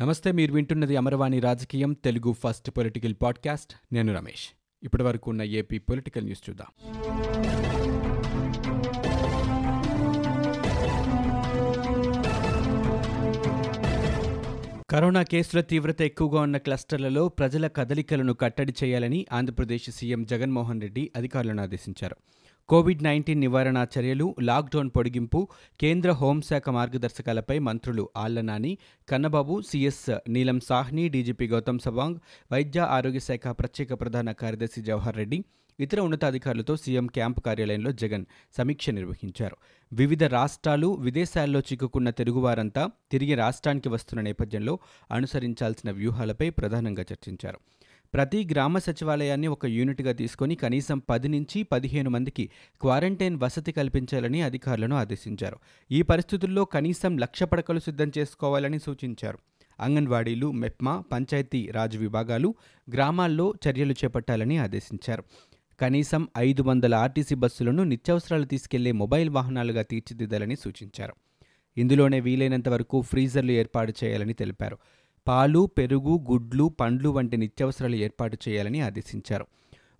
నమస్తే మీరు వింటున్నది అమరవాణి రాజకీయం తెలుగు ఫస్ట్ పొలిటికల్ పాడ్కాస్ట్. నేను రమేష్. ఇప్పటి వరకు ఉన్న ఏపీ పొలిటికల్ న్యూస్ చూద్దాం. కరోనా కేసుల తీవ్రత ఎక్కువగా ఉన్న క్లస్టర్లలో ప్రజల కదలికలను కట్టడి చేయాలని ఆంధ్రప్రదేశ్ సీఎం జగన్మోహన్ రెడ్డి అధికారులను ఆదేశించారు. కోవిడ్ నైన్టీన్ నివారణ చర్యలు లాక్డౌన్ పొడిగింపు కేంద్ర హోంశాఖ మార్గదర్శకాలపై మంత్రులు ఆళ్ళనాని కన్నబాబు సిఎస్ నీలం సాహ్ని డీజీపీ గౌతమ్ సవాంగ్ వైద్య ఆరోగ్య శాఖ ప్రత్యేక ప్రధాన కార్యదర్శి జవహర్ రెడ్డి ఇతర ఉన్నతాధికారులతో సీఎం క్యాంపు కార్యాలయంలో జగన్ సమీక్ష నిర్వహించారు. వివిధ రాష్ట్రాలు విదేశాల్లో చిక్కుకున్న తెలుగువారంతా తిరిగి రాష్ట్రానికి వస్తున్న నేపథ్యంలో అనుసరించాల్సిన వ్యూహాలపై ప్రధానంగా చర్చించారు. ప్రతి గ్రామ సచివాలయాన్ని ఒక యూనిట్గా తీసుకొని కనీసం పది నుంచి పదిహేను మందికి క్వారంటైన్ వసతి కల్పించాలని అధికారులను ఆదేశించారు. ఈ పరిస్థితుల్లో కనీసం లక్ష పడకలు సిద్ధం చేసుకోవాలని సూచించారు. అంగన్వాడీలు మెప్మా పంచాయతీ రాజ్ విభాగాలు గ్రామాల్లో చర్యలు చేపట్టాలని ఆదేశించారు. కనీసం ఐదు వందల ఆర్టీసీ బస్సులను నిత్యావసరాలు తీసుకెళ్ళే మొబైల్ వాహనాలుగా తీర్చిదిద్దాలని సూచించారు. ఇందులోనే వీలైనంత వరకు ఫ్రీజర్లు ఏర్పాటు చేయాలని తెలిపారు. పాలు పెరుగు గుడ్లు పండ్లు వంటి నిత్యావసరాలు ఏర్పాటు చేయాలని ఆదేశించారు.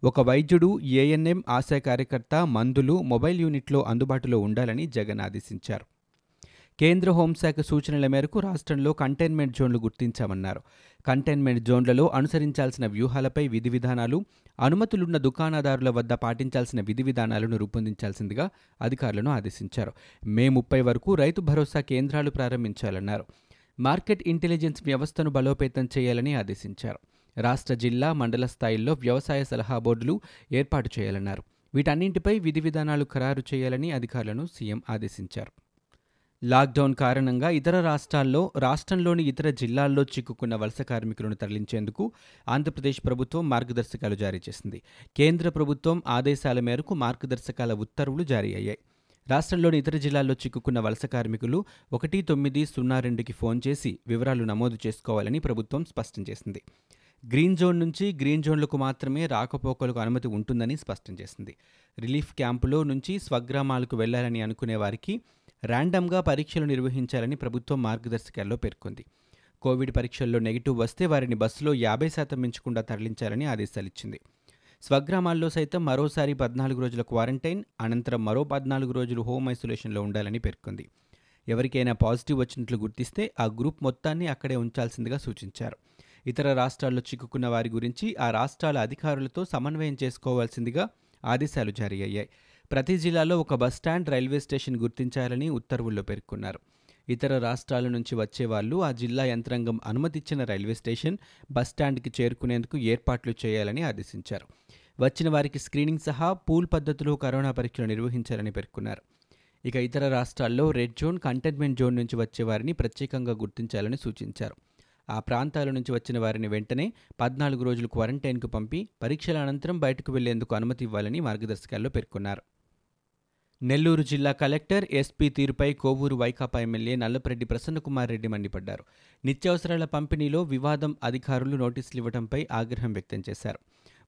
ఒక వైద్యుడు ఏఎన్ఎం ఆశా కార్యకర్త మందులు మొబైల్ యూనిట్లో అందుబాటులో ఉండాలని జగన్ ఆదేశించారు. కేంద్ర హోంశాఖ సూచనల మేరకు రాష్ట్రంలో కంటైన్మెంట్ జోన్లు గుర్తించామన్నారు. కంటైన్మెంట్ జోన్లలో అనుసరించాల్సిన వ్యూహాలపై విధి విధానాలు అనుమతులున్న దుకాణదారుల వద్ద పాటించాల్సిన విధి విధానాలను రూపొందించాల్సిందిగా అధికారులను ఆదేశించారు. మే ముప్పై వరకు రైతు భరోసా కేంద్రాలు ప్రారంభించాలన్నారు. మార్కెట్ ఇంటెలిజెన్స్ వ్యవస్థను బలోపేతం చేయాలని ఆదేశించారు. రాష్ట్ర జిల్లా మండల స్థాయిల్లో వ్యవసాయ సలహా బోర్డులు ఏర్పాటు చేయాలన్నారు. వీటన్నింటిపై విధి విధానాలు ఖరారు చేయాలని అధికారులను సీఎం ఆదేశించారు. లాక్డౌన్ కారణంగా ఇతర రాష్ట్రాల్లో రాష్ట్రంలోని ఇతర జిల్లాల్లో చిక్కుకున్న వలస కార్మికులను తరలించేందుకు ఆంధ్రప్రదేశ్ ప్రభుత్వం మార్గదర్శకాలు జారీ చేసింది. కేంద్ర ప్రభుత్వం ఆదేశాల మేరకు మార్గదర్శకాల ఉత్తర్వులు జారీ అయ్యాయి. రాష్ట్రంలోని ఇతర జిల్లాల్లో చిక్కుకున్న వలస కార్మికులు ఒకటి తొమ్మిది సున్నా రెండుకి ఫోన్ చేసి వివరాలు నమోదు చేసుకోవాలని ప్రభుత్వం స్పష్టం చేసింది. గ్రీన్ జోన్ నుంచి గ్రీన్ జోన్లకు మాత్రమే రాకపోకలకు అనుమతి ఉంటుందని స్పష్టం చేసింది. రిలీఫ్ క్యాంపులో నుంచి స్వగ్రామాలకు వెళ్ళాలని అనుకునే వారికి ర్యాండమ్గా పరీక్షలు నిర్వహించాలని ప్రభుత్వం మార్గదర్శకాల్లో పేర్కొంది. కోవిడ్ పరీక్షల్లో నెగిటివ్ వస్తే వారిని బస్సులో యాభై శాతం మించకుండా తరలించాలని ఆదేశాలిచ్చింది. స్వగ్రామాల్లో సైతం మరోసారి పద్నాలుగు రోజుల క్వారంటైన్ అనంతరం మరో పద్నాలుగు రోజులు హోమ్ ఐసోలేషన్లో ఉండాలని పేర్కొంది. ఎవరికైనా పాజిటివ్ వచ్చినట్లు గుర్తిస్తే ఆ గ్రూప్ మొత్తాన్ని అక్కడే ఉంచాల్సిందిగా సూచించారు. ఇతర రాష్ట్రాల్లో చిక్కుకున్న వారి గురించి ఆ రాష్ట్రాల అధికారులతో సమన్వయం చేసుకోవాల్సిందిగా ఆదేశాలు జారీ అయ్యాయి. ప్రతి జిల్లాలో ఒక బస్టాండ్ రైల్వే స్టేషన్ గుర్తించాలని ఉత్తర్వుల్లో పేర్కొన్నారు. ఇతర రాష్ట్రాల నుంచి వచ్చే వాళ్ళు ఆ జిల్లా యంత్రాంగం అనుమతిచ్చిన రైల్వే స్టేషన్ బస్టాండ్కి చేరుకునేందుకు ఏర్పాట్లు చేయాలని ఆదేశించారు. వచ్చిన వారికి స్క్రీనింగ్ సహా పూల్ పద్ధతిలో కరోనా పరీక్షలు నిర్వహించాలని పేర్కొన్నారు. ఇక ఇతర రాష్ట్రాల్లో రెడ్ జోన్ కంటైన్మెంట్ జోన్ నుంచి వచ్చే వారిని ప్రత్యేకంగా గుర్తించాలని సూచించారు. ఆ ప్రాంతాల నుంచి వచ్చిన వారిని వెంటనే పద్నాలుగు రోజులు క్వారంటైన్కు పంపి పరీక్షల అనంతరం బయటకు వెళ్ళేందుకు అనుమతి ఇవ్వాలని మార్గదర్శకాల్లో పేర్కొన్నారు. నెల్లూరు జిల్లా కలెక్టర్ ఎస్పీ తీరుపై కోవూరు వైకాపా ఎమ్మెల్యే నల్లపరెడ్డి ప్రసన్నకుమార్ రెడ్డి మండిపడ్డారు. నిత్యావసరాల పంపిణీలో వివాదం అధికారులు నోటీసులు ఇవ్వడంపై ఆగ్రహం వ్యక్తం చేశారు.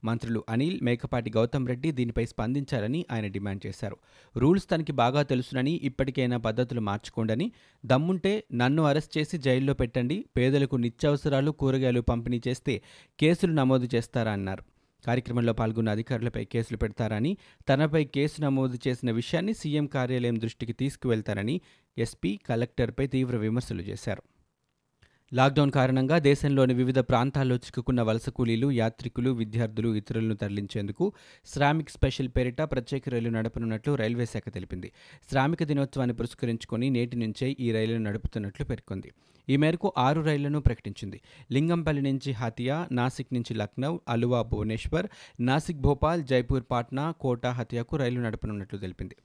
మంత్రులు అనిల్ మేకపాటి గౌతమ్ రెడ్డి దీనిపై స్పందించాలని ఆయన డిమాండ్ చేశారు. రూల్స్ తనకి బాగా తెలుసునని ఇప్పటికైనా పద్ధతులు మార్చుకోండని దమ్ముంటే నన్ను అరెస్ట్ చేసి జైల్లో పెట్టండి పేదలకు నిత్యావసరాలు కూరగాయలు పంపిణీ చేస్తే కేసులు నమోదు చేస్తారా అన్నారు. కార్యక్రమంలో పాల్గొన్న అధికారులపై కేసులు పెడతారని తనపై కేసు నమోదు చేసిన విషయాన్ని సీఎం కార్యాలయం దృష్టికి తీసుకువెళ్తారని ఎస్పీ కలెక్టర్పై తీవ్ర విమర్శలు చేశారు. లాక్డౌన్ కారణంగా దేశంలోని వివిధ ప్రాంతాల్లో చిక్కుకున్న వలస కూలీలు యాత్రికులు విద్యార్థులు ఇతరులను తరలించేందుకు శ్రామిక్ స్పెషల్ పేరిట ప్రత్యేక రైలు నడపనున్నట్లు రైల్వే శాఖ తెలిపింది. శ్రామిక దినోత్సవాన్ని పురస్కరించుకొని నేటి నుంచే ఈ రైళ్ళను నడుపుతున్నట్లు పేర్కొంది. ఈ మేరకు ఆరు రైళ్ళను ప్రకటించింది. లింగంపల్లి నుంచి హతియా నాసిక్ నుంచి లక్నౌ అలువా భువనేశ్వర్ నాసిక్ భోపాల్ జైపూర్ పాట్నా కోటా హతియాకు రైలు నడపనున్నట్లు తెలిపింది.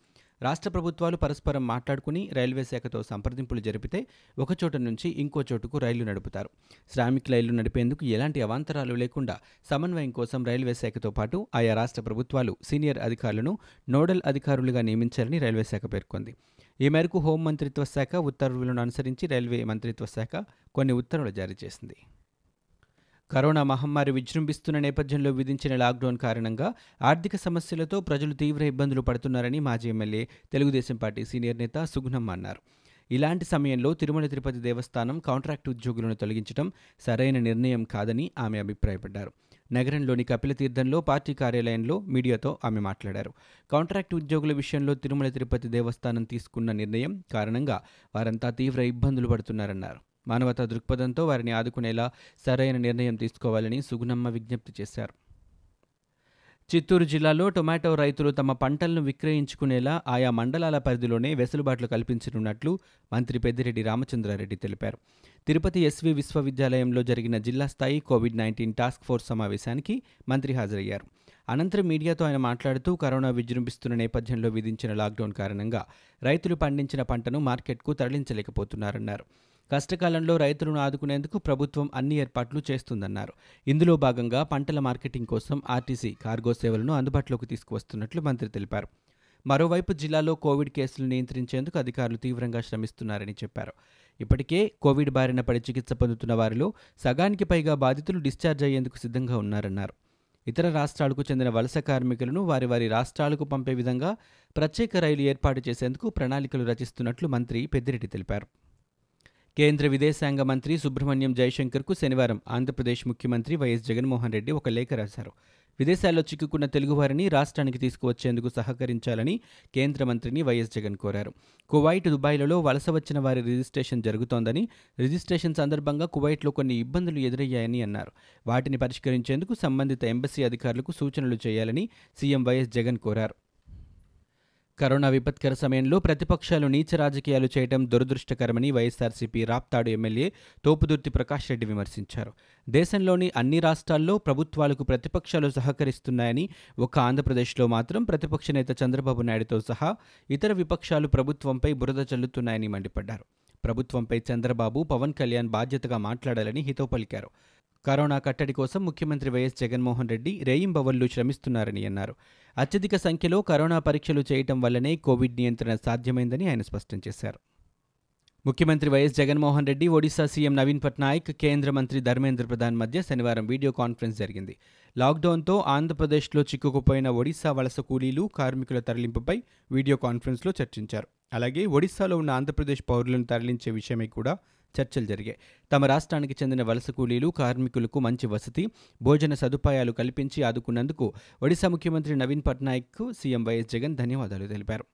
రాష్ట్ర ప్రభుత్వాలు పరస్పరం మాట్లాడుకుని రైల్వే శాఖతో సంప్రదింపులు జరిపితే ఒకచోట నుంచి ఇంకో చోటుకు రైళ్ళు నడుపుతారు. శ్రామిక్ రైళ్ళు నడిపేందుకు ఎలాంటి అవాంతరాలు లేకుండా సమన్వయం కోసం రైల్వే శాఖతో పాటు ఆయా రాష్ట్ర ప్రభుత్వాలు సీనియర్ అధికారులను నోడల్ అధికారులుగా నియమించారని రైల్వే శాఖ పేర్కొంది. ఈ మేరకు హోం మంత్రిత్వ శాఖ ఉత్తర్వులను అనుసరించి రైల్వే మంత్రిత్వ శాఖ కొన్ని ఉత్తర్వులు జారీ చేసింది. కరోనా మహమ్మారి విజృంభిస్తున్న నేపథ్యంలో విధించిన లాక్డౌన్ కారణంగా ఆర్థిక సమస్యలతో ప్రజలు తీవ్ర ఇబ్బందులు పడుతున్నారని మాజీ ఎమ్మెల్యే తెలుగుదేశం పార్టీ సీనియర్ నేత సుగుణమ్మ అన్నారు. ఇలాంటి సమయంలో తిరుమల తిరుపతి దేవస్థానం కాంట్రాక్ట్ ఉద్యోగులను తొలగించడం సరైన నిర్ణయం కాదని ఆమె అభిప్రాయపడ్డారు. నగరంలోని కపిలతీర్థంలో పార్టీ కార్యాలయంలో మీడియాతో ఆమె మాట్లాడారు. కాంట్రాక్ట్ ఉద్యోగుల విషయంలో తిరుమల తిరుపతి దేవస్థానం తీసుకున్న నిర్ణయం కారణంగా వారంతా తీవ్ర ఇబ్బందులు పడుతున్నారన్నారు. మానవతా దృక్పథంతో వారిని ఆదుకునేలా సరైన నిర్ణయం తీసుకోవాలని సుగుణమ్మ విజ్ఞప్తి చేశారు. చిత్తూరు జిల్లాలో టొమాటో రైతులు తమ పంటలను విక్రయించుకునేలా ఆయా మండలాల పరిధిలోనే వెసులుబాట్లు కల్పించనున్నట్లు మంత్రి పెద్దిరెడ్డి రామచంద్రారెడ్డి తెలిపారు. తిరుపతి ఎస్వి విశ్వవిద్యాలయంలో జరిగిన జిల్లా స్థాయి కోవిడ్ నైన్టీన్ టాస్క్ ఫోర్స్ సమావేశానికి మంత్రి హాజరయ్యారు. అనంతరం మీడియాతో ఆయన మాట్లాడుతూ కరోనా విజృంభిస్తున్న నేపథ్యంలో విధించిన లాక్డౌన్ కారణంగా రైతులు పండించిన పంటను మార్కెట్కు తరలించలేకపోతున్నారన్నారు. కష్టకాలంలో రైతులను ఆదుకునేందుకు ప్రభుత్వం అన్ని ఏర్పాట్లు చేస్తుందన్నారు. ఇందులో భాగంగా పంటల మార్కెటింగ్ కోసం ఆర్టీసీ కార్గో సేవలను అందుబాటులోకి తీసుకువస్తున్నట్లు మంత్రి తెలిపారు. మరోవైపు జిల్లాలో కోవిడ్ కేసులు నియంత్రించేందుకు అధికారులు తీవ్రంగా శ్రమిస్తున్నారని చెప్పారు. ఇప్పటికే కోవిడ్ బారిన పడి చికిత్స పొందుతున్న వారిలో సగానికి పైగా బాధితులు డిశ్చార్జ్ అయ్యేందుకు సిద్ధంగా ఉన్నారన్నారు. ఇతర రాష్ట్రాలకు చెందిన వలస కార్మికులను వారి వారి రాష్ట్రాలకు పంపే విధంగా ప్రత్యేక రైలు ఏర్పాటు చేసేందుకు ప్రణాళికలు రచిస్తున్నట్లు మంత్రి పెద్దిరెడ్డి తెలిపారు. కేంద్ర విదేశాంగ మంత్రి సుబ్రహ్మణ్యం జయశంకర్కు శనివారం ఆంధ్రప్రదేశ్ ముఖ్యమంత్రి వైఎస్ జగన్మోహన్ రెడ్డి ఒక లేఖ రాశారు. విదేశాల్లో చిక్కుకున్న తెలుగువారిని రాష్ట్రానికి తీసుకువచ్చేందుకు సహకరించాలని కేంద్ర మంత్రిని వైఎస్ జగన్ కోరారు. కువైట్ దుబాయ్లలో వలస వచ్చిన వారి రిజిస్ట్రేషన్ జరుగుతోందని రిజిస్ట్రేషన్ సందర్భంగా కువైట్లో కొన్ని ఇబ్బందులు ఎదురయ్యాయని అన్నారు. వాటిని పరిష్కరించేందుకు సంబంధిత ఎంబసీ అధికారులకు సూచనలు చేయాలని సీఎం వైఎస్ జగన్ కోరారు. కరోనా విపత్కర సమయంలో ప్రతిపక్షాలు నీచ రాజకీయాలు చేయడం దురదృష్టకరమని వైఎస్ఆర్సీపీ రాప్తాడు ఎమ్మెల్యే తోపుదుర్తి ప్రకాష్ రెడ్డి విమర్శించారు. దేశంలోని అన్ని రాష్ట్రాల్లో ప్రభుత్వాలకు ప్రతిపక్షాలు సహకరిస్తున్నాయని ఒక్క ఆంధ్రప్రదేశ్లో మాత్రం ప్రతిపక్ష నేత చంద్రబాబు నాయుడుతో సహా ఇతర విపక్షాలు ప్రభుత్వంపై బురద చల్లుతున్నాయని మండిపడ్డారు. ప్రభుత్వంపై చంద్రబాబు పవన్ కళ్యాణ్ బాధ్యతగా మాట్లాడాలని హితవు పలికారు. కరోనా కట్టడి కోసం ముఖ్యమంత్రి వైఎస్ జగన్మోహన్ రెడ్డి రేయింబవళ్ళు శ్రమిస్తున్నారని అన్నారు. అత్యధిక సంఖ్యలో కరోనా పరీక్షలు చేయటం వల్లనే కోవిడ్ నియంత్రణ సాధ్యమైందని ఆయన స్పష్టం చేశారు. ముఖ్యమంత్రి వైఎస్ జగన్మోహన్ రెడ్డి ఒడిశా సీఎం నవీన్ పట్నాయక్ కేంద్ర మంత్రి ధర్మేంద్ర ప్రధాన్ మధ్య శనివారం వీడియో కాన్ఫరెన్స్ జరిగింది. లాక్డౌన్తో ఆంధ్రప్రదేశ్లో చిక్కుకుపోయిన ఒడిశా వలస కూలీలు కార్మికుల తరలింపుపై వీడియో కాన్ఫరెన్స్లో చర్చించారు. అలాగే ఒడిశాలో ఉన్న ఆంధ్రప్రదేశ్ పౌరులను తరలించే విషయమై కూడా చర్చలు జరిగాయి. తమ రాష్ట్రానికి చెందిన వలస కూలీలు కార్మికులకు మంచి వసతి భోజన సదుపాయాలు కల్పించి ఆదుకున్నందుకు ఒడిశా ముఖ్యమంత్రి నవీన్ పట్నాయక్కు సీఎం వైఎస్ జగన్ ధన్యవాదాలు తెలిపారు.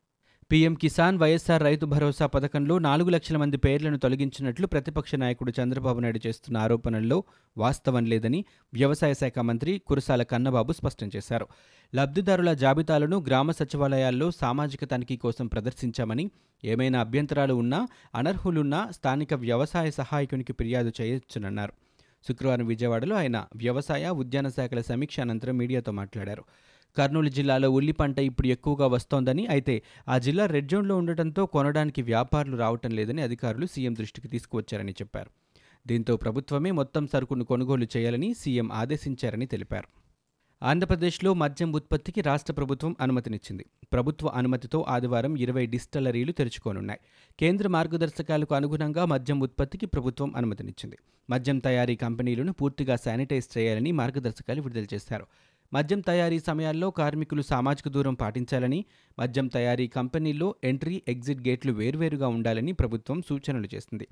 పీఎం కిసాన్ వైఎస్ఆర్ రైతు భరోసా పథకంలో నాలుగు లక్షల మంది పేర్లను తొలగించినట్లు ప్రతిపక్ష నాయకుడు చంద్రబాబు నాయుడు చేస్తున్న ఆరోపణల్లో వాస్తవం లేదని వ్యవసాయ శాఖ మంత్రి కురసాల కన్నబాబు స్పష్టం చేశారు. లబ్ధిదారుల జాబితాలను గ్రామ సచివాలయాల్లో సామాజిక తనిఖీ కోసం ప్రదర్శించామని ఏమైనా అభ్యంతరాలు ఉన్నా అనర్హులున్నా స్థానిక వ్యవసాయ సహాయకునికి ఫిర్యాదు చేయొచ్చునన్నారు. శుక్రవారం విజయవాడలో ఆయన వ్యవసాయ ఉద్యాన శాఖల సమీక్ష అనంతరం మీడియాతో మాట్లాడారు. కర్నూలు జిల్లాలో ఉల్లి పంట ఇప్పుడు ఎక్కువగా వస్తోందని అయితే ఆ జిల్లా రెడ్ జోన్లో ఉండటంతో కొనడానికి వ్యాపారులు రావటం లేదని అధికారులు సీఎం దృష్టికి తీసుకువచ్చారని చెప్పారు. దీంతో ప్రభుత్వమే మొత్తం సరుకును కొనుగోలు చేయాలని సీఎం ఆదేశించారని తెలిపారు. ఆంధ్రప్రదేశ్లో మద్యం ఉత్పత్తికి రాష్ట్ర ప్రభుత్వం అనుమతినిచ్చింది. ప్రభుత్వ అనుమతితో ఆదివారం ఇరవై డిస్టలరీలు తెరుచుకోనున్నాయి. కేంద్ర మార్గదర్శకాలకు అనుగుణంగా మద్యం ఉత్పత్తికి ప్రభుత్వం అనుమతినిచ్చింది. మద్యం తయారీ కంపెనీలను పూర్తిగా శానిటైజ్ చేయాలని మార్గదర్శకాలు విడుదల చేశారు. మద్యం తయారీ సమయాల్లో కార్మికులు సామాజిక దూరం పాటించాలని మద్యం తయారీ కంపెనీల్లో ఎంట్రీ ఎగ్జిట్ గేట్లు వేర్వేరుగా ఉండాలని ప్రభుత్వం సూచనలు చేసింది.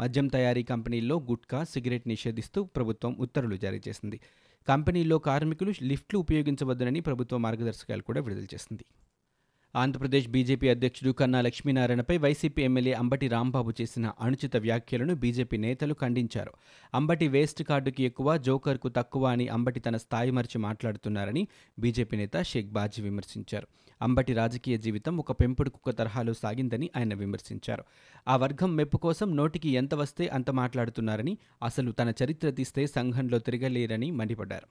మద్యం తయారీ కంపెనీల్లో గుట్కా సిగరెట్ నిషేధిస్తూ ప్రభుత్వం ఉత్తర్వులు జారీ చేసింది. కంపెనీల్లో కార్మికులు లిఫ్ట్లు ఉపయోగించవద్దనని ప్రభుత్వ మార్గదర్శకాలు కూడా విడుదల చేసింది. ఆంధ్రప్రదేశ్ బీజేపీ అధ్యక్షుడు కన్నా లక్ష్మీనారాయణపై వైసీపీ ఎమ్మెల్యే అంబటి రాంబాబు చేసిన అనుచిత వ్యాఖ్యలను బీజేపీ నేతలు ఖండించారు. అంబటి వేస్ట్ కార్డుకి ఎక్కువ జోకర్కు తక్కువ అని అంబటి తన స్థాయి మరిచి మాట్లాడుతున్నారని బీజేపీ నేత షేక్ బాజీ విమర్శించారు. అంబటి రాజకీయ జీవితం ఒక పెంపుడు కుక్క తరహాలో సాగిందని ఆయన విమర్శించారు. ఆ వర్గం మెప్పు కోసం నోటికి ఎంత వస్తే అంత మాట్లాడుతున్నారని అసలు తన చరిత్ర తీస్తే సంఘంలో తిరగలేరని మండిపడ్డారు.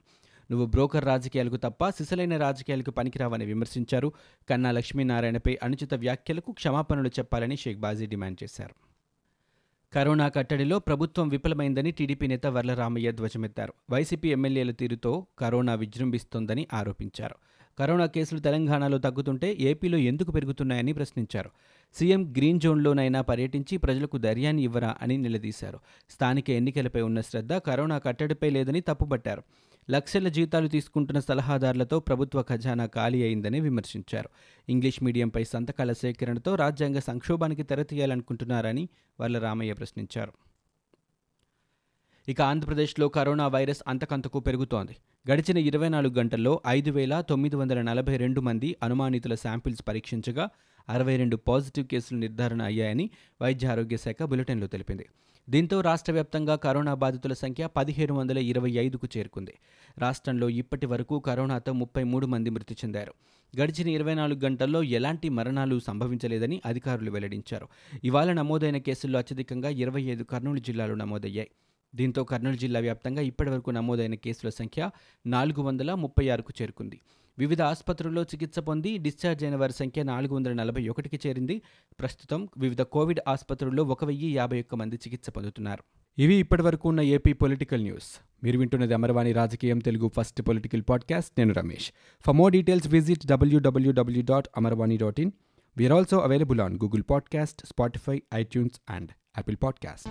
నువ్వు బ్రోకర్ రాజకీయాలకు తప్ప సిసలైన రాజకీయాలకు పనికిరావని విమర్శించారు. కన్నా లక్ష్మీనారాయణపై అనుచిత వ్యాఖ్యలకు క్షమాపణలు చెప్పాలని షేక్ బాజీ డిమాండ్ చేశారు. కరోనా కట్టడిలో ప్రభుత్వం విఫలమైందని టీడీపీ నేత వర్లరామయ్య ధ్వజమెత్తారు. వైసీపీ ఎమ్మెల్యేల తీరుతో కరోనా విజృంభిస్తోందని ఆరోపించారు. కరోనా కేసులు తెలంగాణలో తగ్గుతుంటే ఏపీలో ఎందుకు పెరుగుతున్నాయని ప్రశ్నించారు. సీఎం గ్రీన్ జోన్లోనైనా పర్యటించి ప్రజలకు ధైర్యాన్ని ఇవ్వరా అని నిలదీశారు. స్థానిక ఎన్నికలపై ఉన్న శ్రద్ధ కరోనా కట్టడిపై లేదని తప్పుపట్టారు లక్షల జీతాలు తీసుకుంటున్న సలహాదారులతో ప్రభుత్వ ఖజానా ఖాళీ అయిందని విమర్శించారు. ఇంగ్లీష్ మీడియంపై సంతకాల సేకరణతో రాజ్యాంగ సంక్షోభానికి తెరతీయాలనుకుంటున్నారని వాళ్ళ రామయ్య ప్రశ్నించారు. ఇక ఆంధ్రప్రదేశ్లో కరోనా వైరస్ అంతకంతకు పెరుగుతోంది. గడిచిన ఇరవై నాలుగు గంటల్లో ఐదు వేల తొమ్మిది వందల నలభై రెండు మంది అనుమానితుల శాంపిల్స్ పరీక్షించగా అరవై రెండు పాజిటివ్ కేసులు నిర్ధారణ అయ్యాయని వైద్య ఆరోగ్య శాఖ బులెటిన్లో తెలిపింది. దీంతో రాష్ట్ర వ్యాప్తంగా కరోనా బాధితుల సంఖ్య పదిహేను వందల ఇరవై ఐదుకు చేరుకుంది. రాష్ట్రంలో ఇప్పటి వరకు కరోనాతో ముప్పై మూడు మంది మృతి చెందారు. గడిచిన ఇరవై నాలుగు గంటల్లో ఎలాంటి మరణాలు సంభవించలేదని అధికారులు వెల్లడించారు. ఇవాళ నమోదైన కేసుల్లో అత్యధికంగా ఇరవై ఐదు కర్నూలు జిల్లాలో నమోదయ్యాయి. దీంతో కర్నూలు జిల్లా వ్యాప్తంగా ఇప్పటివరకు నమోదైన కేసుల సంఖ్య నాలుగు వందల ముప్పై ఆరుకు చేరుకుంది. వివిధ ఆసుపత్రుల్లో చికిత్స పొంది డిశ్చార్జ్ అయిన వారి సంఖ్య నాలుగు వందల నలభై ఒకటికి చేరింది. ప్రస్తుతం వివిధ కోవిడ్ ఆసుపత్రుల్లో ఒక వెయ్యి యాభై ఒక్క మంది చికిత్స పొందుతున్నారు. ఇవి ఇప్పటివరకు ఉన్న ఏపీ పొలిటికల్ న్యూస్. మీరు వింటున్నది అమరవాణి రాజకీయం తెలుగు ఫస్ట్ పొలిటికల్ పాడ్కాస్ట్. నేను Ramesh. For more details visit WWW dot Amarvani dot in we're also available on Google podcast Spotify iTunes and Apple podcast